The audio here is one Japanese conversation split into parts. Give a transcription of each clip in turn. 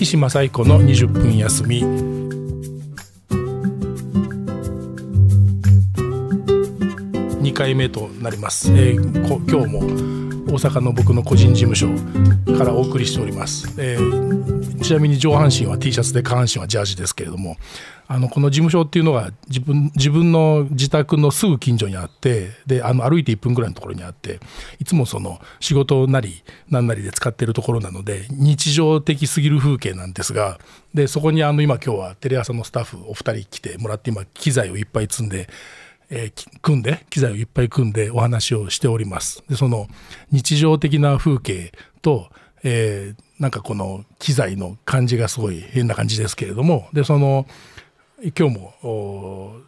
岸正彦の20分休み。2回目となります、えー、こ今日も大阪の僕の個人事務所からお送りしております、えー、ちなみに上半身は T シャツで下半身はジャージですけれどもあのこの事務所っていうのが自分自分の自宅のすぐ近所にあってであの歩いて1分ぐらいのところにあっていつもその仕事なり何なりで使ってるところなので日常的すぎる風景なんですがでそこにあの今今日はテレ朝のスタッフお二人来てもらって今機材をいっぱい積んで。えー、組んで機材をいっぱい組んでお話をしておりますでその日常的な風景と、えー、なんかこの機材の感じがすごい変な感じですけれどもでその今日も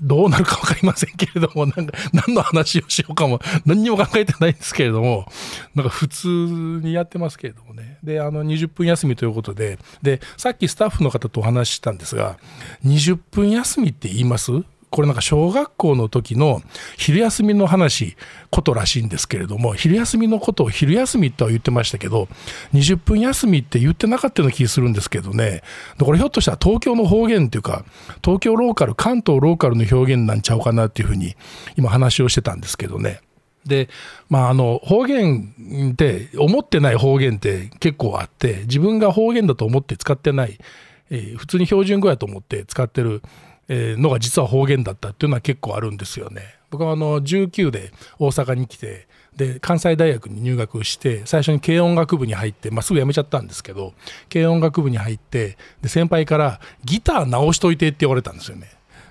どうなるか分かりませんけれどもなんか何の話をしようかも何にも考えてないんですけれどもなんか普通にやってますけれどもね。であの20分休みということででさっきスタッフの方とお話ししたんですが20分休みって言います？これなんか小学校の時の昼休みの話ことらしいんですけれども昼休みのことを昼休みとは言ってましたけど20分休みって言ってなかったような気するんですけどねこれひょっとしたら東京の方言っていうか東京ローカル関東ローカルの表現なんちゃうかなっていうふうに今話をしてたんですけどね。でまあ、あの方言って思ってない方言って結構あって自分が方言だと思って使ってない、えー、普通に標準語やと思って使ってるのが実は方言だったっていうのは結構あるんですよね。僕はあの19で大阪に来てで関西大学に入学して最初に軽音楽部に入って、まあ、すぐ辞めちゃったんですけど軽音楽部に入ってで先輩から「ギター直しといて」って言われたんですよね。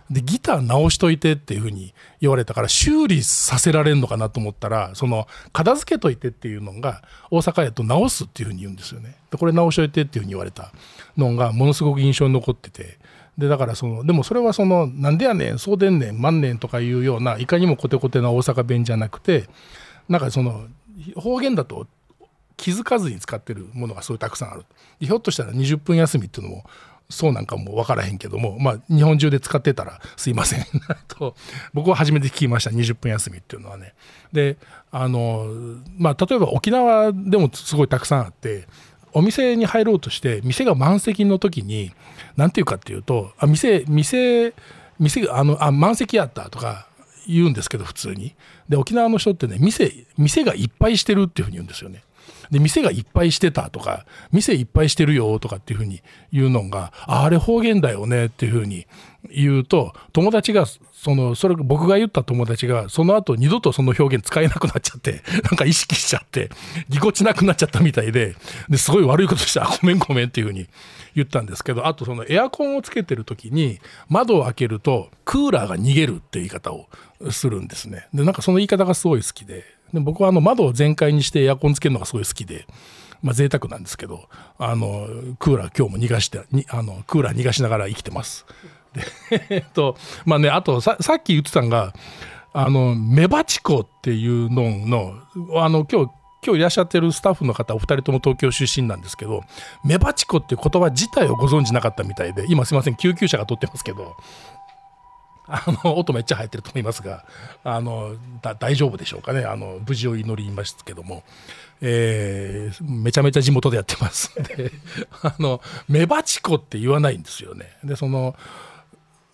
でギター直しといてっていうふうに言われたから修理させられるのかなと思ったらその片付けといてっていうのが大阪やと直すっていうふうに言うんですよね。でこれ直しといてっていうふうに言われたのがものすごく印象に残っててでだからそのでもそれはそのなんでやねんそうでんねん万年とかいうようないかにもコテコテな大阪弁じゃなくてなんかその方言だと気づかずに使ってるものがすごいたくさんあるひょっとしたら20分休みっていうのもそうなんかも分からへんけども、まあ、日本中で使ってたらすいません と僕は初めて聞きました20分休みっていうのはね。であのまあ例えば沖縄でもすごいたくさんあってお店に入ろうとして店が満席の時に何て言うかっていうと「あ店店店あのあ満席やった」とか言うんですけど普通にで沖縄の人ってね店店がいっぱいしてるっていうふうに言うんですよね。で店がいっぱいしてたとか店いっぱいしてるよとかっていうふうに言うのがあれ方言だよねっていうふうに言うと友達がそのそれ僕が言った友達がその後二度とその表現使えなくなっちゃって なんか意識しちゃってぎこちなくなっちゃったみたいでですごい悪いことした。ごめんごめんっていうふうに言ったんですけどあとそのエアコンをつけてる時に窓を開けるとクーラーが逃げるって言い方をするんですね。でなんかその言い方がすごい好きで。で僕はあの窓を全開にしてエアコンつけるのがすごい好きで。まあ贅沢なんですけどあのクーラー今日も逃がしてにあのクーラー逃がしながら生きてます。でえっとまあねあとささっき言ってたんがあのメバチコっていうののあの今日今日いらっしゃってるスタッフの方お二人とも東京出身なんですけどメバチコっていう言葉自体をご存知なかったみたいで今すいません救急車が通ってますけどあの音めっちゃ入ってると思いますがあの大丈夫でしょうかねあの無事を祈りますけども、えー、めちゃめちゃ地元でやってますんで あのメバチコって言わないんですよね。でその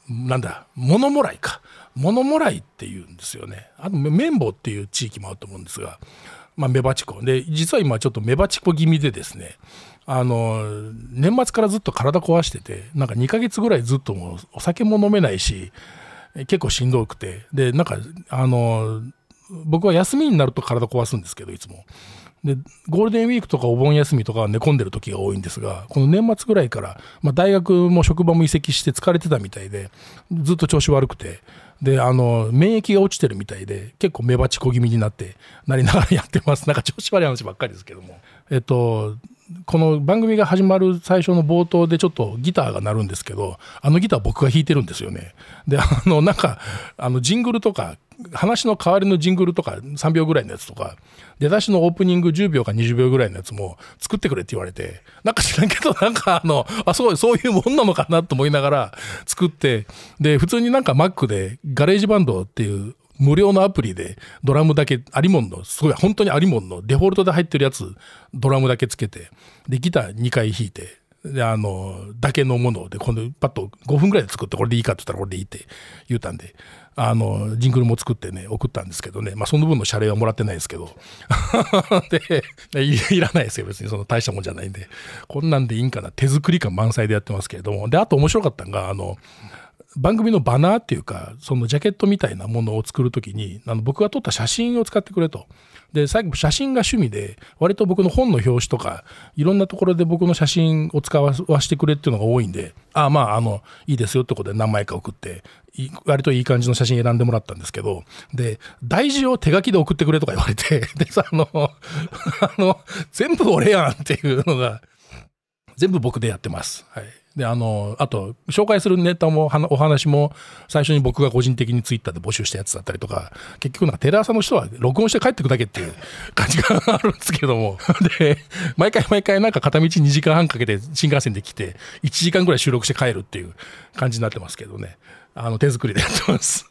なんだ物もらいか。物もらいって言うんですよね。あと綿棒っていう地域もあると思うんですが、まあ、メバチコ。で実は今ちょっとメバチコ気味でですねあの年末からずっと体壊しててなんか2ヶ月ぐらいずっともうお酒も飲めないし結構しんどくて。でなんかあの僕は休みになると体壊すんですけどいつも。でゴールデンウィークとかお盆休みとかは寝込んでる時が多いんですがこの年末ぐらいから、まあ、大学も職場も移籍して疲れてたみたいでずっと調子悪くてであの免疫が落ちてるみたいで結構目鉢小気味になってなりながらやってますなんか調子悪い話ばっかりですけどもえっとこの番組が始まる最初の冒頭でちょっとギターが鳴るんですけどあのギター僕が弾いてるんですよね。であのなんかあのジングルとか話の代わりのジングルとか3秒ぐらいのやつとか出だしのオープニング10秒か20秒ぐらいのやつも作ってくれって言われてなんか知らんけど なんかあのあそうそういうもんなのかなと思いながら作ってで普通になんか Mac でガレージバンドっていう無料のアプリでドラムだけ、ありもんの、すごい、本当にありもんの、デフォルトで入ってるやつ、ドラムだけつけて、で、ギター2回弾いて、であのだけのもので今度パッと5分ぐらいで作ってこれでいいかって言ったらこれでいいって言うたんであのジングルも作ってね送ったんですけどね、まあ、その分の謝礼はもらってないですけど。でいらないですよ別に。その大したもんじゃないんで。こんなんでいいんかな。手作り感満載でやってますけれども。であと面白かったのがあの番組のバナーっていうかそのジャケットみたいなものを作る時にあの僕が撮った写真を使ってくれと。で最後写真が趣味で割と僕の本の表紙とかいろんなところで僕の写真を使わせてくれっていうのが多いんでああまああのいいですよってことで何枚か送って割といい感じの写真選んでもらったんですけどで大事を手書きで送ってくれとか言われて でさあのあの全部俺やんっていうのが全部僕でやってます。はいで、あの、あと、紹介するネタも、お話も、最初に僕が個人的にツイッターで募集したやつだったりとか、結局なんかテレ朝の人は録音して帰ってくだけっていう感じがあるんですけども、で、毎回毎回なんか片道2時間半かけて新幹線で来て、1時間ぐらい収録して帰るっていう感じになってますけどね、あの、手作りでやってます。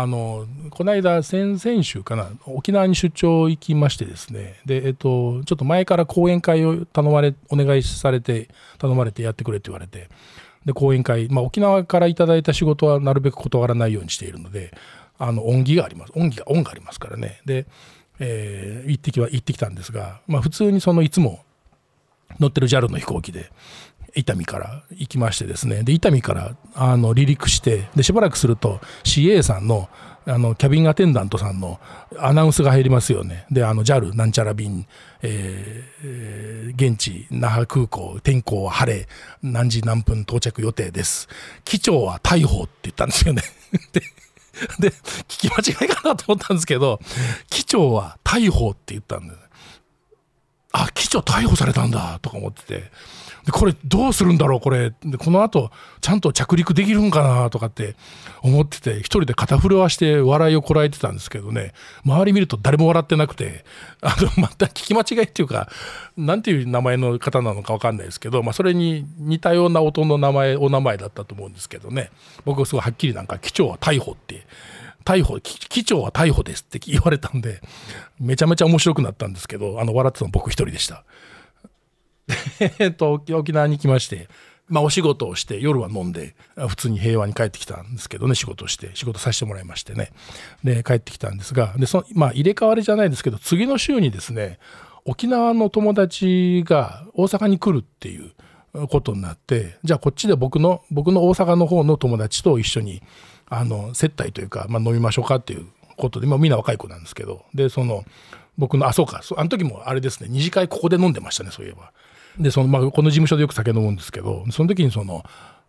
あのこの間先々週かな沖縄に出張行きましてですね。で、えっと、ちょっと前から講演会を頼まれお願いされて頼まれてやってくれって言われて。で講演会、まあ、沖縄からいただいた仕事はなるべく断らないようにしているのであの恩義があります。恩義が恩がありますからね。で、えー、行ってきは行ってきたんですが、まあ、普通にそのいつも乗ってる JAL の飛行機で伊丹から行きましてですね。で伊丹からあの離陸してでしばらくすると CA さんのあのキャビンアテンダントさんのアナウンスが入りますよね。であの JAL なんちゃら便、えー、現地那覇空港天候は晴れ何時何分到着予定です。機長は逮捕って言ったんですよね。で聞き間違いかなと思ったんですけど機長は逮捕って言ったんだよあ機長逮捕されたんだとか思ってて。でこれどうするんだろうこれ。でこのあとちゃんと着陸できるんかなとかって思ってて一人で肩震わして笑いをこらえてたんですけどね。周り見ると誰も笑ってなくてあのまた聞き間違いっていうか何ていう名前の方なのか分かんないですけど、まあ、それに似たような音の名前お名前だったと思うんですけどね。僕はすごいはっきりなんか機長は逮捕って逮捕機長は逮捕ですって言われたんでめちゃめちゃ面白くなったんですけどあの笑ってたの僕一人でした。えっと、沖縄に来まして、まあ、お仕事をして夜は飲んで普通に平和に帰ってきたんですけどね仕事して仕事させてもらいましてねで帰ってきたんですがでその、まあ、入れ替わりじゃないですけど次の週にですね沖縄の友達が大阪に来るっていうことになってじゃあこっちで僕の僕の大阪の方の友達と一緒にあの接待というか、まあ、飲みましょうかっていうことで、まあ、みんな若い子なんですけどでその僕のあそうかあの時もあれですね二次会ここで飲んでましたねそういえば。でその、まあ、この事務所でよく酒飲むんですけどその時にその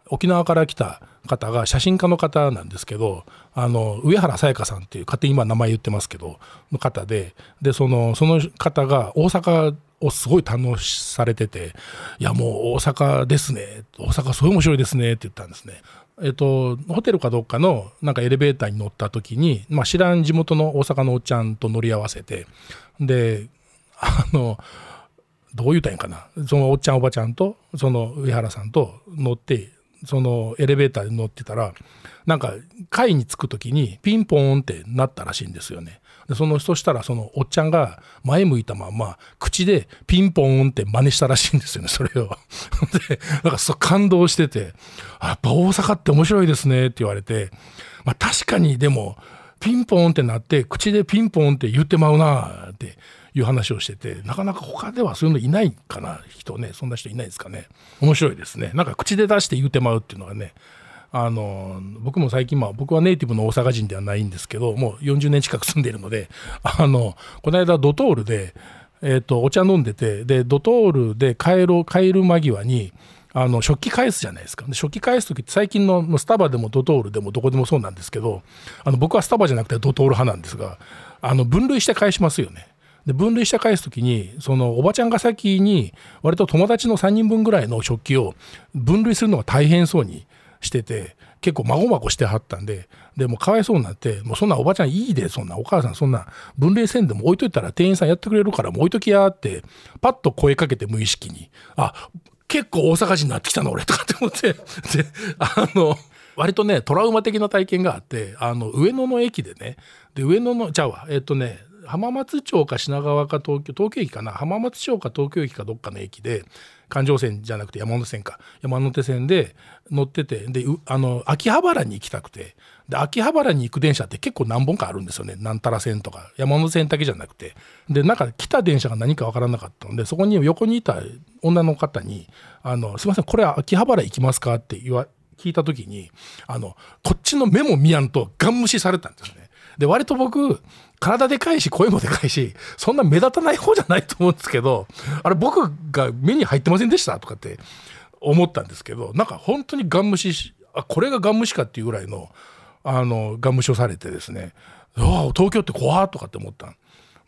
沖縄から来た方が写真家の方なんですけどあの上原さやかさんっていう勝手に今名前言ってますけどの方ででそのその方が大阪をすごい堪能されてて「いやもう大阪ですね大阪すごい面白いですね」って言ったんですね。えっと、ホテルかどっかのなんかエレベーターに乗った時に、まあ、知らん地元の大阪のおっちゃんと乗り合わせてであのどう言うたんやかなそのおっちゃんおばちゃんとその上原さんと乗ってそのエレベーターで乗ってたらなんか階に着く時にピンポーンってなったらしいんですよね。でそのそしたらそのおっちゃんが前向いたまま口でピンポーンって真似したらしいんですよねそれを。でなんかそう感動してて「やっぱ大阪って面白いですね」って言われて、まあ、確かにでもピンポーンってなって口でピンポーンって言ってまうなっていう話をしててなかなか他ではそういうのいないかな人ねそんな人いないですかね面白いですねなんか口で出して言うてまうっていうのがねあの僕も最近まあ僕はネイティブの大阪人ではないんですけどもう40年近く住んでいるのであのこの間ドトールで、えーと、お茶飲んでてでドトールで帰る帰る間際にあの食器返すじゃないですかで食器返す時って最近のスタバでもドトールでもどこでもそうなんですけどあの僕はスタバじゃなくてドトール派なんですがあの分類して返しますよね。で分類して返す時にそのおばちゃんが先に割と友達の3人分ぐらいの食器を分類するのが大変そうにしてて結構まごまごしてはったんででもかわいそうになってもうそんなおばちゃんいいでそんなお母さんそんな分類せんでも置いといたら店員さんやってくれるからもう置いときやってパッと声かけて無意識にあ結構大阪人になってきたの俺とかって思って であの割とねトラウマ的な体験があってあの上野の駅でねで上野のじゃあえっとね浜松町か品川か東京東京駅かな浜松町か東京駅かどっかの駅で環状線じゃなくて山手線か。山手線で乗っててであの秋葉原に行きたくて。で秋葉原に行く電車って結構何本かあるんですよね。なんたら線とか。山手線だけじゃなくて。でなんか来た電車が何か分からなかったの。でそこに横にいた女の方に「あのすいませんこれは秋葉原行きますか?」って言わ聞いた時にあのこっちの目も見やんとガン無視されたんですね。で割と僕体でかいし声もでかいしそんな目立たない方じゃないと思うんですけどあれ僕が目に入ってませんでしたとかって思ったんですけどなんか本当にガン無視しあこれがガン無視かっていうぐらいのあのガン無視をされてですねああ東京って怖とかって思ったんで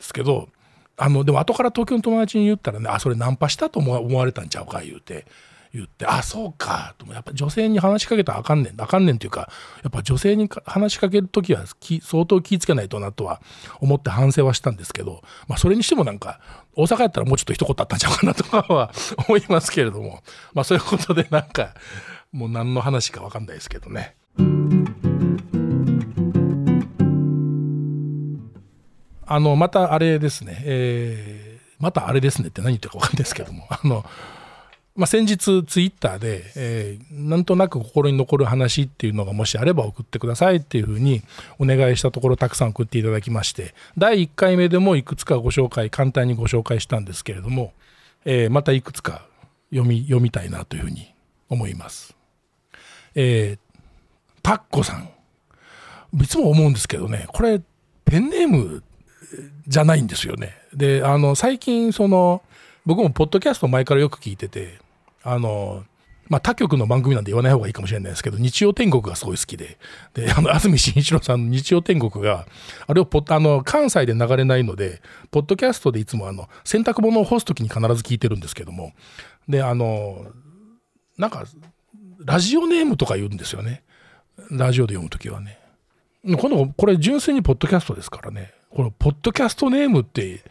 すけどあのでも後から東京の友達に言ったらねあそれナンパしたと思われたんちゃうか言うて言ってあそうかとやっぱ女性に話しかけたらあかんねん。あかんねんっていうかやっぱ女性に話しかける時は相当気ぃつけないとなとは思って反省はしたんですけど、まあ、それにしてもなんか大阪やったらもうちょっと一言あったんちゃうかなとかは 思いますけれどもまあそういうことでなんかもう何の話か分かんないですけどね。あのまたあれですね、えー、またあれですねって何言ってるか分かんないですけども。あのまあ、先日ツイッターで、えー、なんとなく心に残る話っていうのがもしあれば送ってくださいっていうふうにお願いしたところたくさん送っていただきまして第1回目でもいくつかご紹介簡単にご紹介したんですけれども、えー、またいくつか読み読みたいなというふうに思います。えー、タッコさんいつも思うんですけどねこれペンネームじゃないんですよね。であの最近その僕もポッドキャスト前からよく聞いててあのまあ、他局の番組なんで言わない方がいいかもしれないですけど、日曜天国がすごい好きで、で、あの、安住紳一郎さんの日曜天国が、あれをポあの、関西で流れないので、ポッドキャストでいつもあの、洗濯物を干すときに必ず聞いてるんですけども、で、あの、なんか、ラジオネームとか言うんですよね。ラジオで読むときはね。この、これ純粋にポッドキャストですからね。この、ポッドキャストネームって、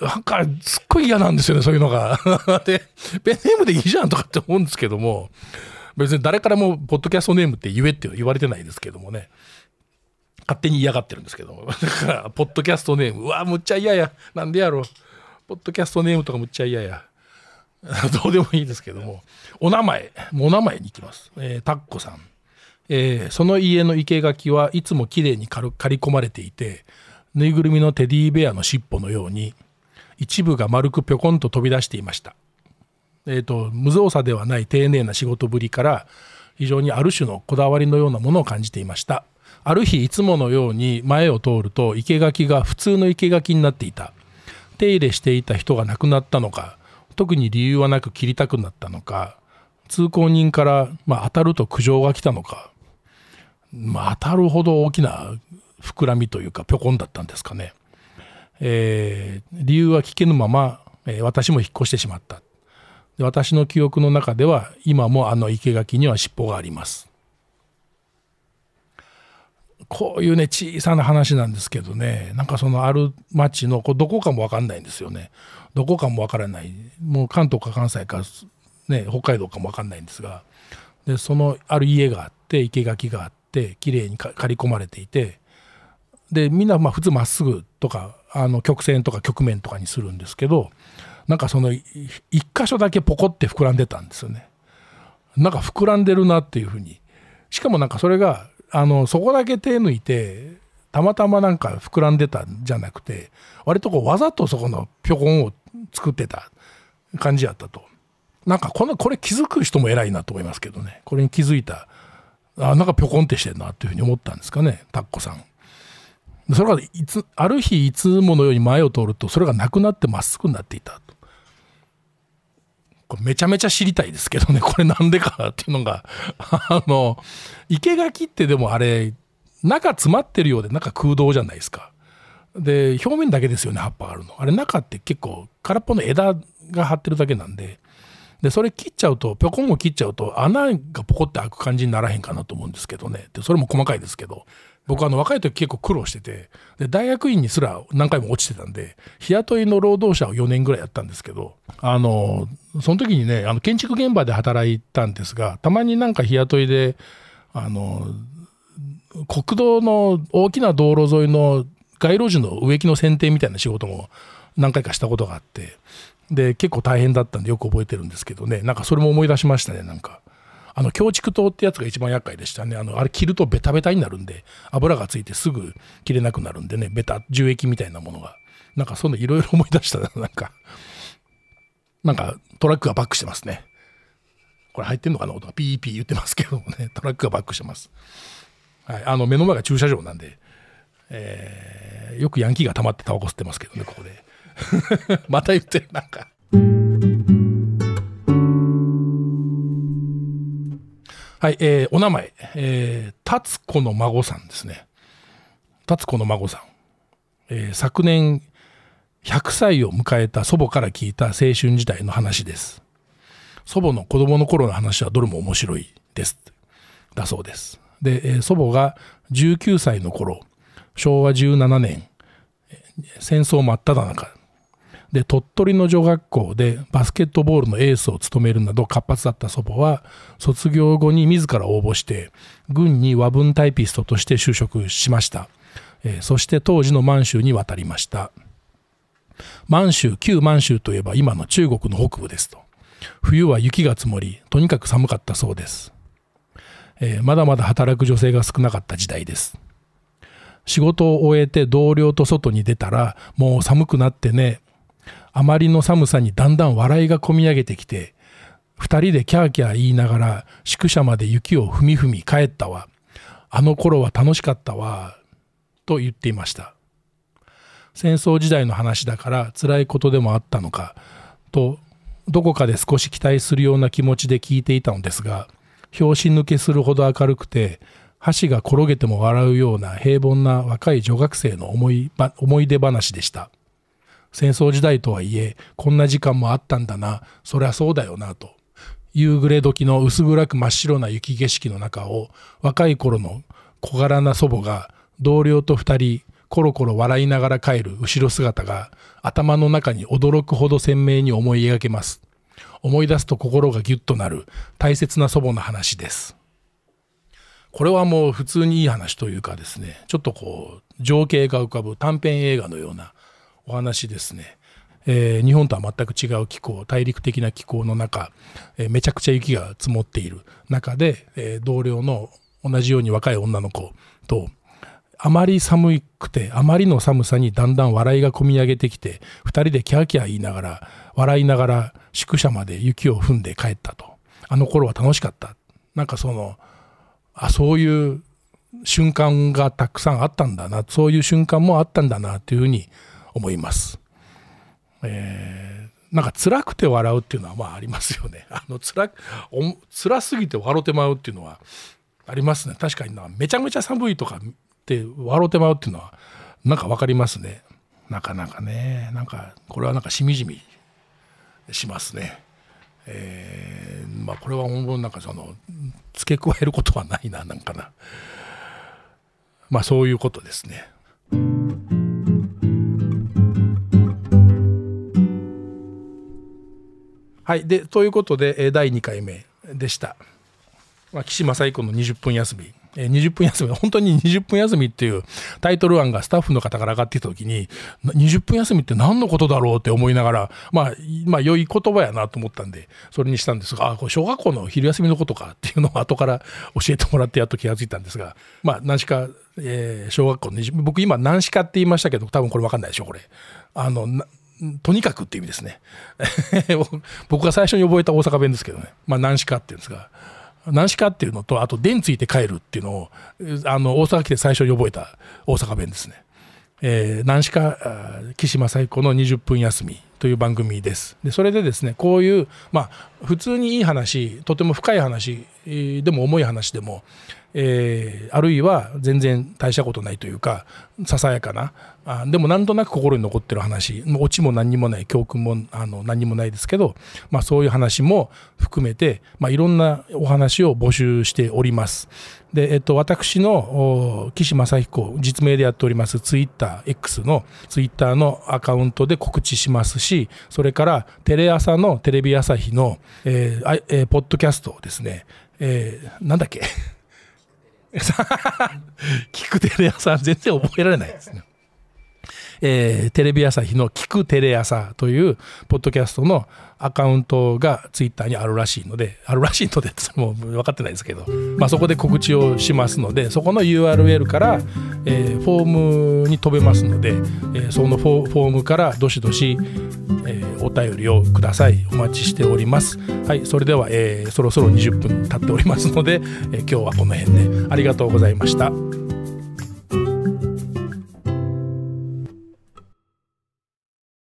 なんか、すっごい嫌なんですよね、そういうのが。で、ペンネームでいいじゃんとかって思うんですけども、別に誰からも、ポッドキャストネームって言えって言われてないですけどもね。勝手に嫌がってるんですけども。だから、ポッドキャストネーム、うわ、むっちゃ嫌や。なんでやろう。ポッドキャストネームとかむっちゃ嫌や。どうでもいいですけども。お名前、お名前に行きます。えー、タッコさん。えー、その家の生垣はいつもきれいに刈り込まれていて、ぬいぐるみのテディベアの尻尾のように、一部が丸くぴょこんと飛び出していました。えーと、無造作ではない丁寧な仕事ぶりから非常にある種のこだわりのようなものを感じていました。ある日いつものように前を通ると生垣が普通の生垣になっていた。手入れしていた人が亡くなったのか特に理由はなく切りたくなったのか通行人から、まあ、当たると苦情が来たのか、まあ、当たるほど大きな膨らみというかぴょこんだったんですかね。えー、理由は聞けぬまま、えー、私も引っ越してしまった。で私の記憶の中では今もあの生垣には尻尾があります。こういうね小さな話なんですけどねなんかそのある町のこどこかも分かんないんですよね。どこかも分からない。もう関東か関西か、ね、北海道かも分かんないんですが。でそのある家があって生垣があって綺麗に刈り込まれていて。でみんなまあ普通まっすぐとかあの曲線とか曲面とかにするんですけどなんかその一箇所だけポコって膨らんでたんですよね。なんか膨らんでるなっていうふうにしかもなんかそれがあのそこだけ手抜いてたまたまなんか膨らんでたんじゃなくて割とこうわざとそこのぴょこんを作ってた感じやったとなんかこのこれ気づく人も偉いなと思いますけどねこれに気づいたあなんかぴょこんってしてるなっていうふうに思ったんですかねタッコさん。それがいつある日いつものように前を通るとそれがなくなってまっすぐになっていたと。これめちゃめちゃ知りたいですけどね。これなんでかっていうのが。あの生垣ってでもあれ中詰まってるようで中空洞じゃないですか。で表面だけですよね葉っぱがあるの。あれ中って結構空っぽの枝が張ってるだけなんで。でそれ切っちゃうとぴょこんを切っちゃうと穴がポコって開く感じにならへんかなと思うんですけどね。でそれも細かいですけど。僕あの若い時結構苦労しててで大学院にすら何回も落ちてたんで日雇いの労働者を4年ぐらいやったんですけどあのその時にねあの建築現場で働いたんですがたまになんか日雇いであの国道の大きな道路沿いの街路樹の植木の剪定みたいな仕事も何回かしたことがあってで結構大変だったんでよく覚えてるんですけどねなんかそれも思い出しましたねなんか。あの強竹刀ってやつが一番厄介でしたね。あのあれ切るとベタベタになるんで油がついてすぐ切れなくなるんでね。ベタ樹液みたいなものが。なんかそんないろいろ思い出したな。ん かなんかトラックがバックしてますね。これ入ってんのかな音が。ピーピー言ってますけどもね。トラックがバックしてます。はい、あの目の前が駐車場なんで、えー、よくヤンキーが溜まってタバコ吸ってますけどねここで。また言ってるなんか。はい、えー、お名前、えー、達子の孫さんですね。達子の孫さん、えー、昨年100歳を迎えた祖母から聞いた青春時代の話です。祖母の子供の頃の話はどれも面白いです。だそうです。で祖母が19歳の頃昭和17年戦争真っ只中で鳥取の女学校でバスケットボールのエースを務めるなど活発だった祖母は卒業後に自ら応募して軍に和文タイピストとして就職しました、えそして当時の満州に渡りました。満州旧満州といえば今の中国の北部ですと。冬は雪が積もりとにかく寒かったそうです。えー、まだまだ働く女性が少なかった時代です。仕事を終えて同僚と外に出たらもう寒くなってねあまりの寒さにだんだん笑いがこみ上げてきて2人でキャーキャー言いながら宿舎まで雪を踏み踏み帰ったわ。あの頃は楽しかったわと言っていました。戦争時代の話だから辛いことでもあったのかとどこかで少し期待するような気持ちで聞いていたのですが拍子抜けするほど明るくて箸が転げても笑うような平凡な若い女学生の思い出話でした。戦争時代とはいえこんな時間もあったんだな。そりゃそうだよなと。夕暮れ時の薄暗く真っ白な雪景色の中を若い頃の小柄な祖母が同僚と二人コロコロ笑いながら帰る後ろ姿が頭の中に驚くほど鮮明に思い描けます。思い出すと心がギュッとなる大切な祖母の話です。これはもう普通にいい話というかですね。ちょっとこう情景が浮かぶ短編映画のようなお話ですね。えー、日本とは全く違う気候大陸的な気候の中、えー、めちゃくちゃ雪が積もっている中で、えー、同僚の同じように若い女の子とあまり寒くてあまりの寒さにだんだん笑いがこみ上げてきて2人でキャーキャー言いながら笑いながら宿舎まで雪を踏んで帰ったと。あの頃は楽しかった。なんかその、あ、そういう瞬間がたくさんあったんだな、そういう瞬間もあったんだなというふうに思います。えー、なんか辛くて笑うっていうのはまあありますよね。あの辛辛すぎて笑ってまうっていうのはありますね。確かになめちゃめちゃ寒いとかって笑ってまうっていうのはなんか分かりますね。なかなかねなんかこれはなんかしみじみしますね。えー、まあこれは本当なんかその付け加えることはないななんかなまあそういうことですね。はいでということで第2回目でした。まあ、岸正彦の20分休み20分休み、本当に20分休みっていうタイトル案がスタッフの方から上がってきた時に、20分休みって何のことだろうって思いながら、まあ、まあ、良い言葉やなと思ったんで、それにしたんですが、あ、これ小学校の昼休みのことかっていうのを後から教えてもらってやっと気がついたんですが、まあ、何しか、えー、小学校の僕今何しかって言いましたけど、多分これ分かんないでしょ、これ。あの、とにかくっていう意味ですね。僕が最初に覚えた大阪弁ですけどね。まあ、何しかっていうんですが。何しかっていうのとあと「電ついて帰る」っていうのをあの大阪来て最初に覚えた大阪弁ですね。えー、何しか岸正彦の20分休みという番組です。でそれでですねこういうまあ普通にいい話とても深い話でも重い話でもえー、あるいは全然大したことないというかささやかなあでもなんとなく心に残ってる話オチも何にもない教訓もあの何にもないですけど、まあ、そういう話も含めて、まあ、いろんなお話を募集しております。で、えっと、私の岸正彦実名でやっておりますツイッター X のツイッターのアカウントで告知しますしそれからテレ朝のテレビ朝日の、えーえー、ポッドキャストですね、えー、なんだっけ？聞くテレ屋さん全然覚えられないですね。えー、テレビ朝日の「聞くテレ朝」というポッドキャストのアカウントがツイッターにあるらしいのであるらしいのでもう分かってないですけど、まあ、そこで告知をしますのでそこの URL から、えー、フォームに飛べますので、えー、そのフォームからどしどし、えー、お便りをください。お待ちしております。はいそれでは、えー、そろそろ20分経っておりますので、えー、今日はこの辺で。ありがとうございました。